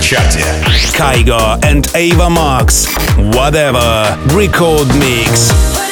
Kygo and Ava Max. Whatever. Record Mix.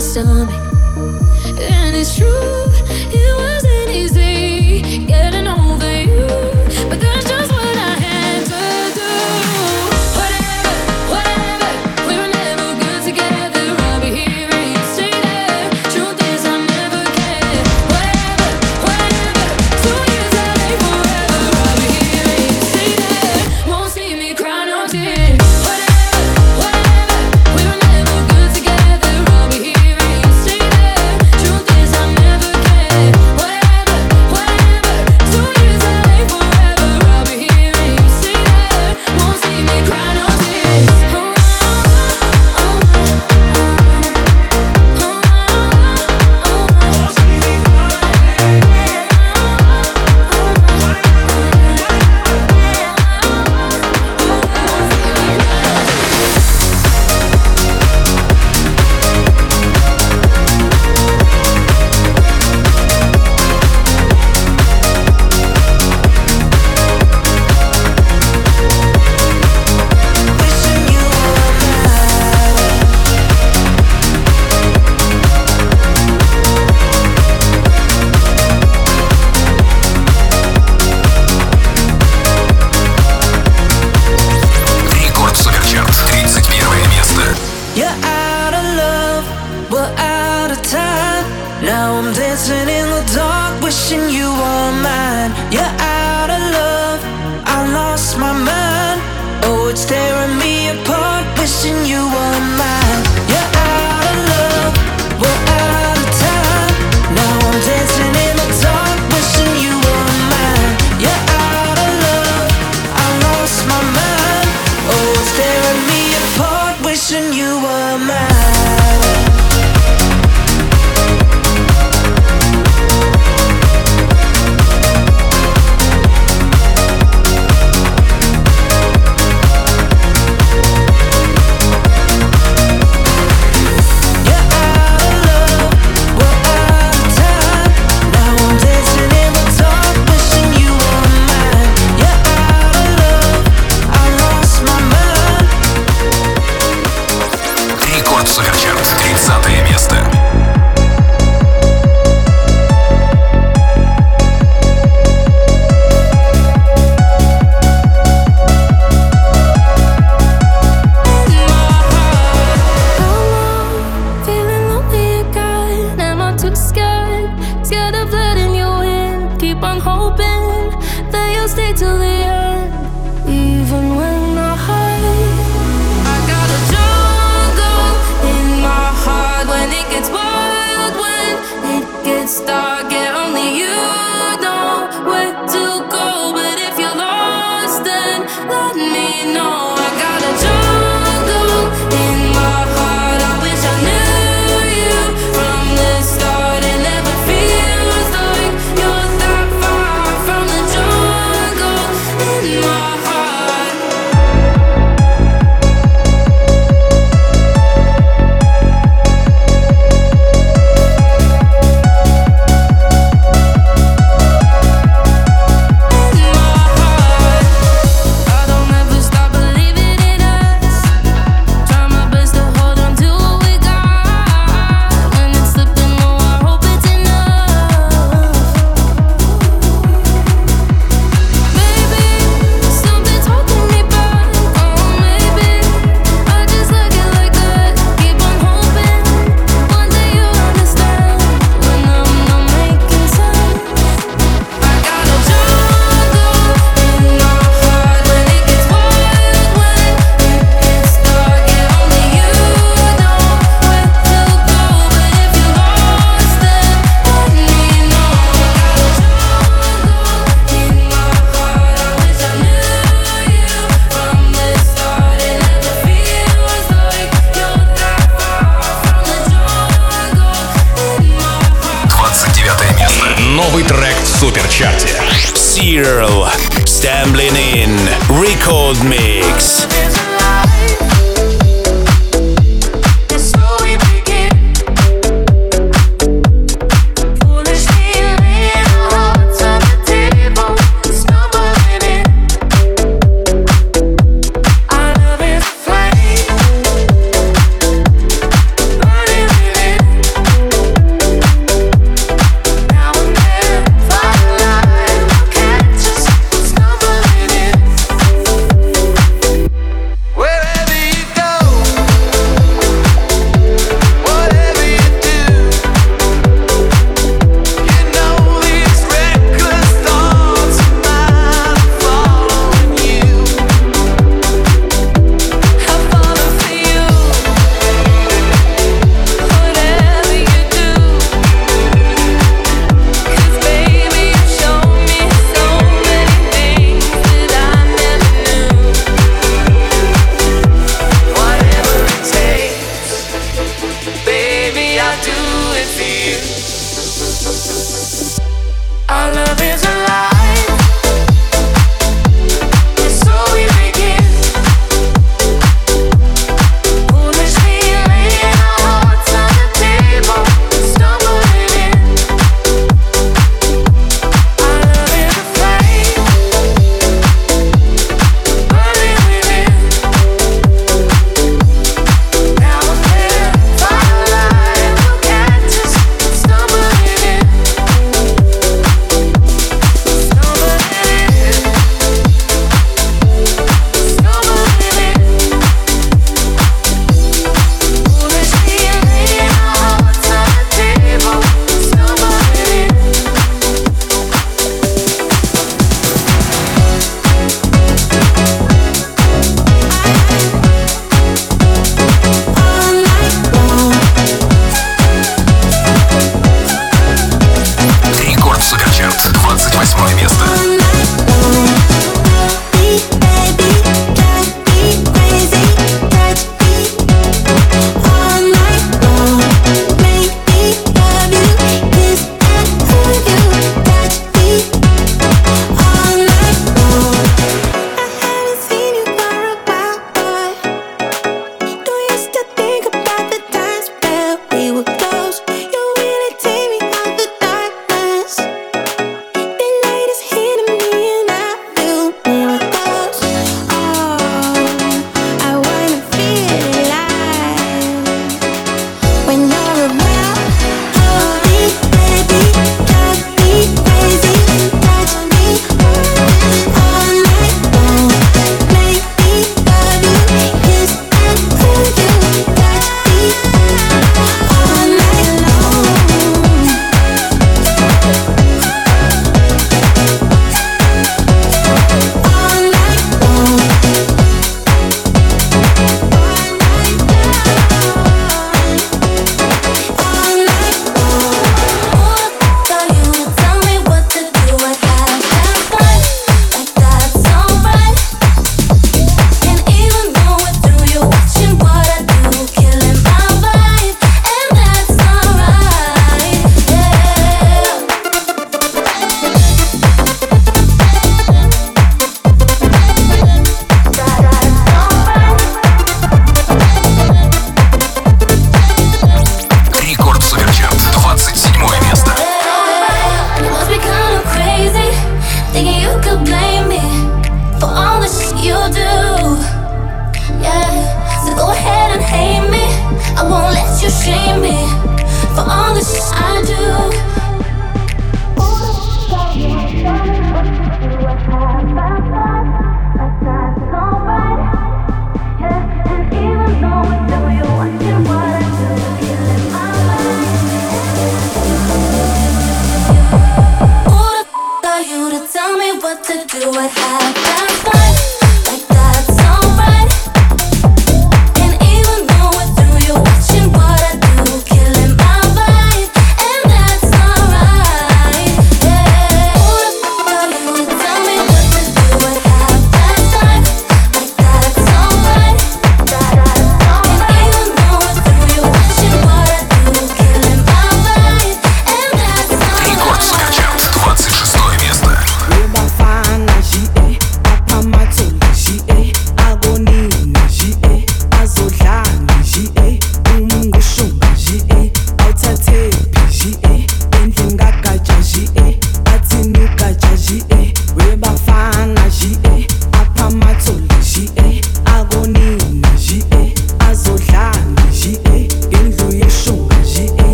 stomach. Пятое место. Новый трек в суперчарте. Cyril. Stumbling In. Record Mix. Record Mix.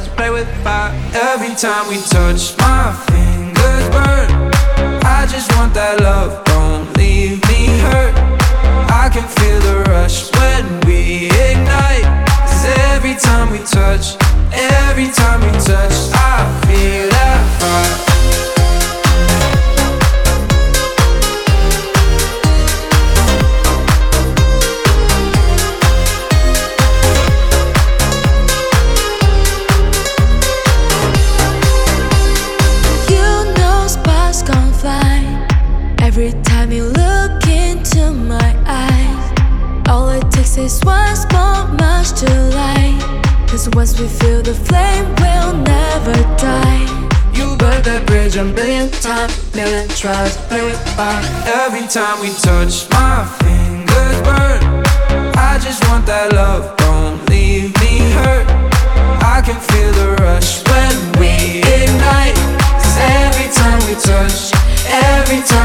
touch, play with fire. Every time we touch my time we touch, my fingers burn. I just want that love, don't leave me hurt. I can feel the rush when we ignite. Cause every time we touch, every time.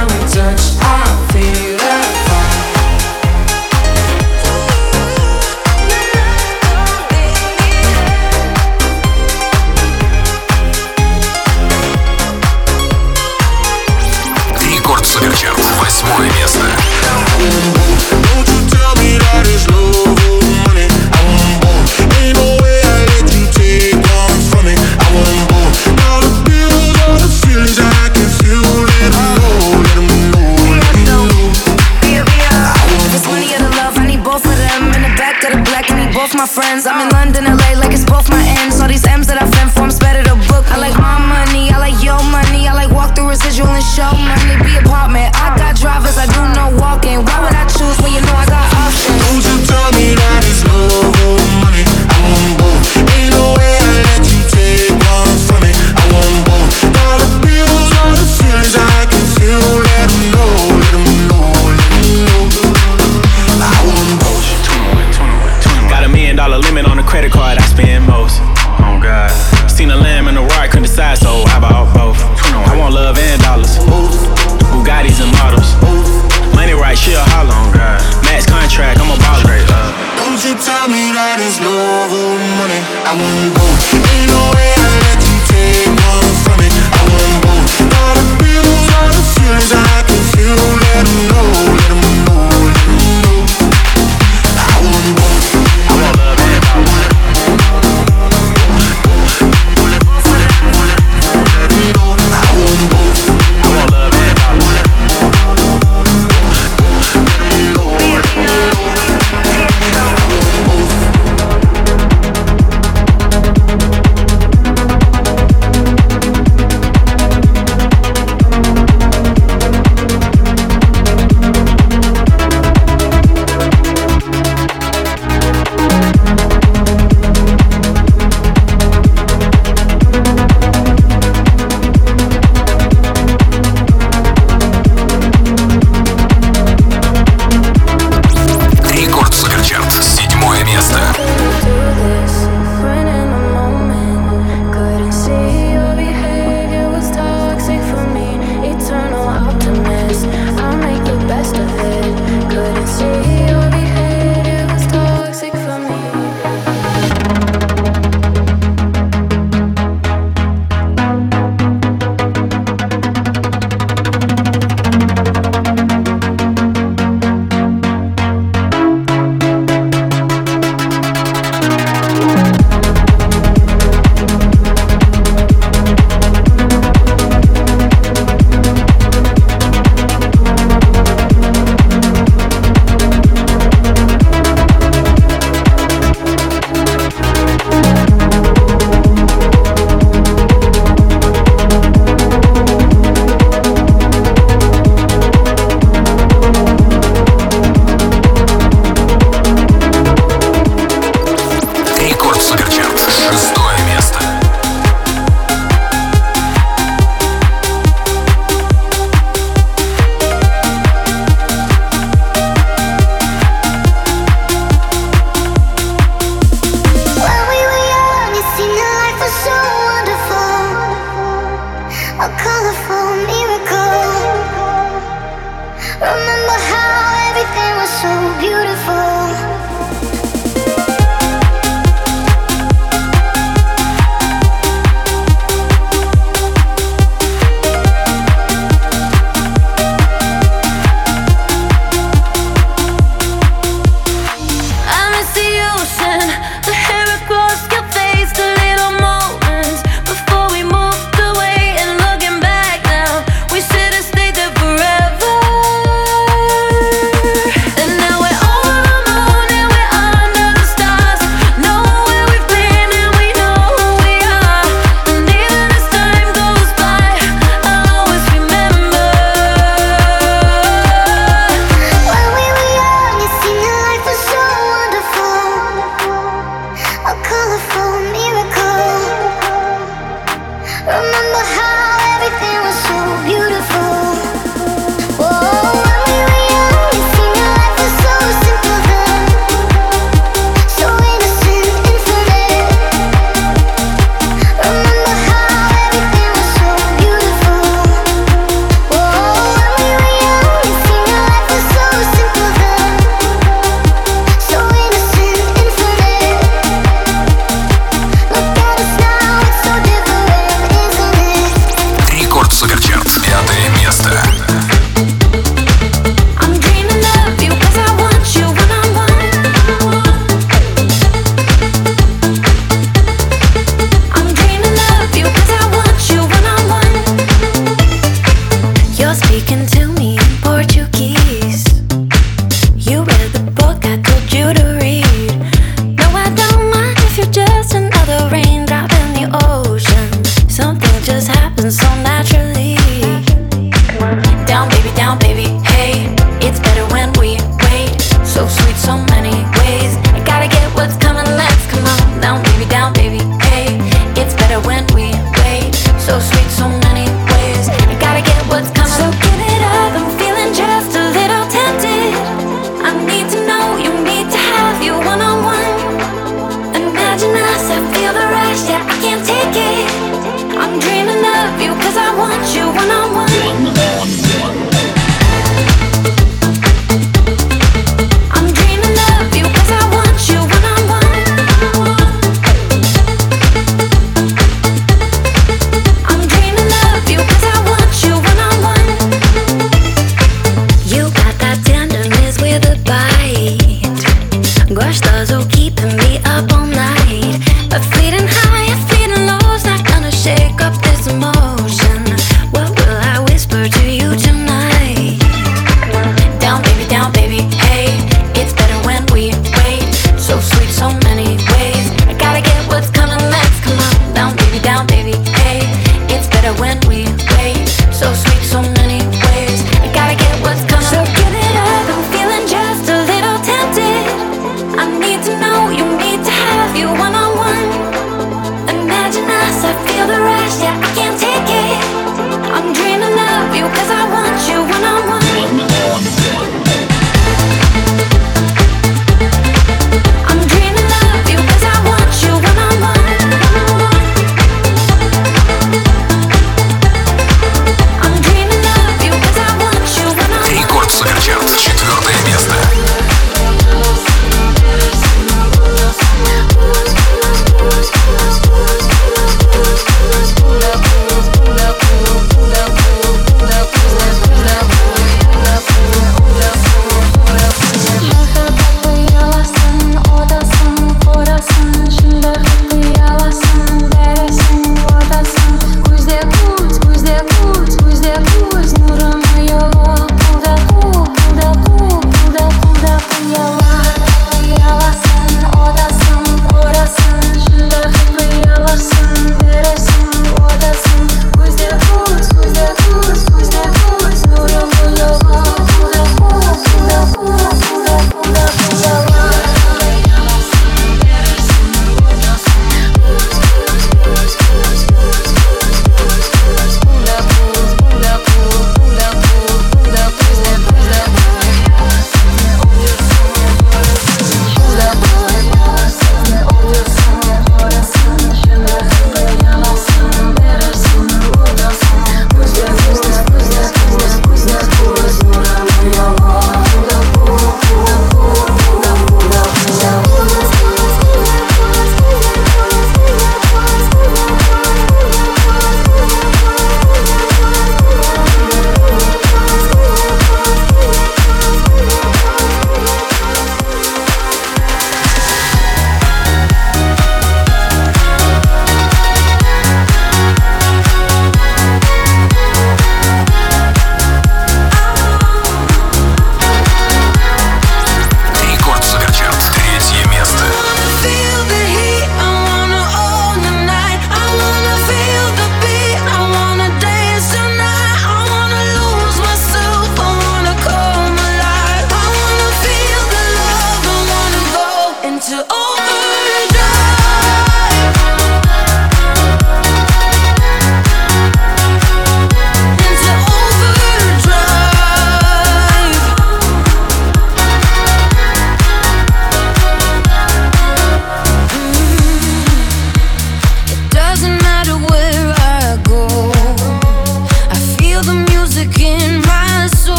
speaking to me in Portuguese.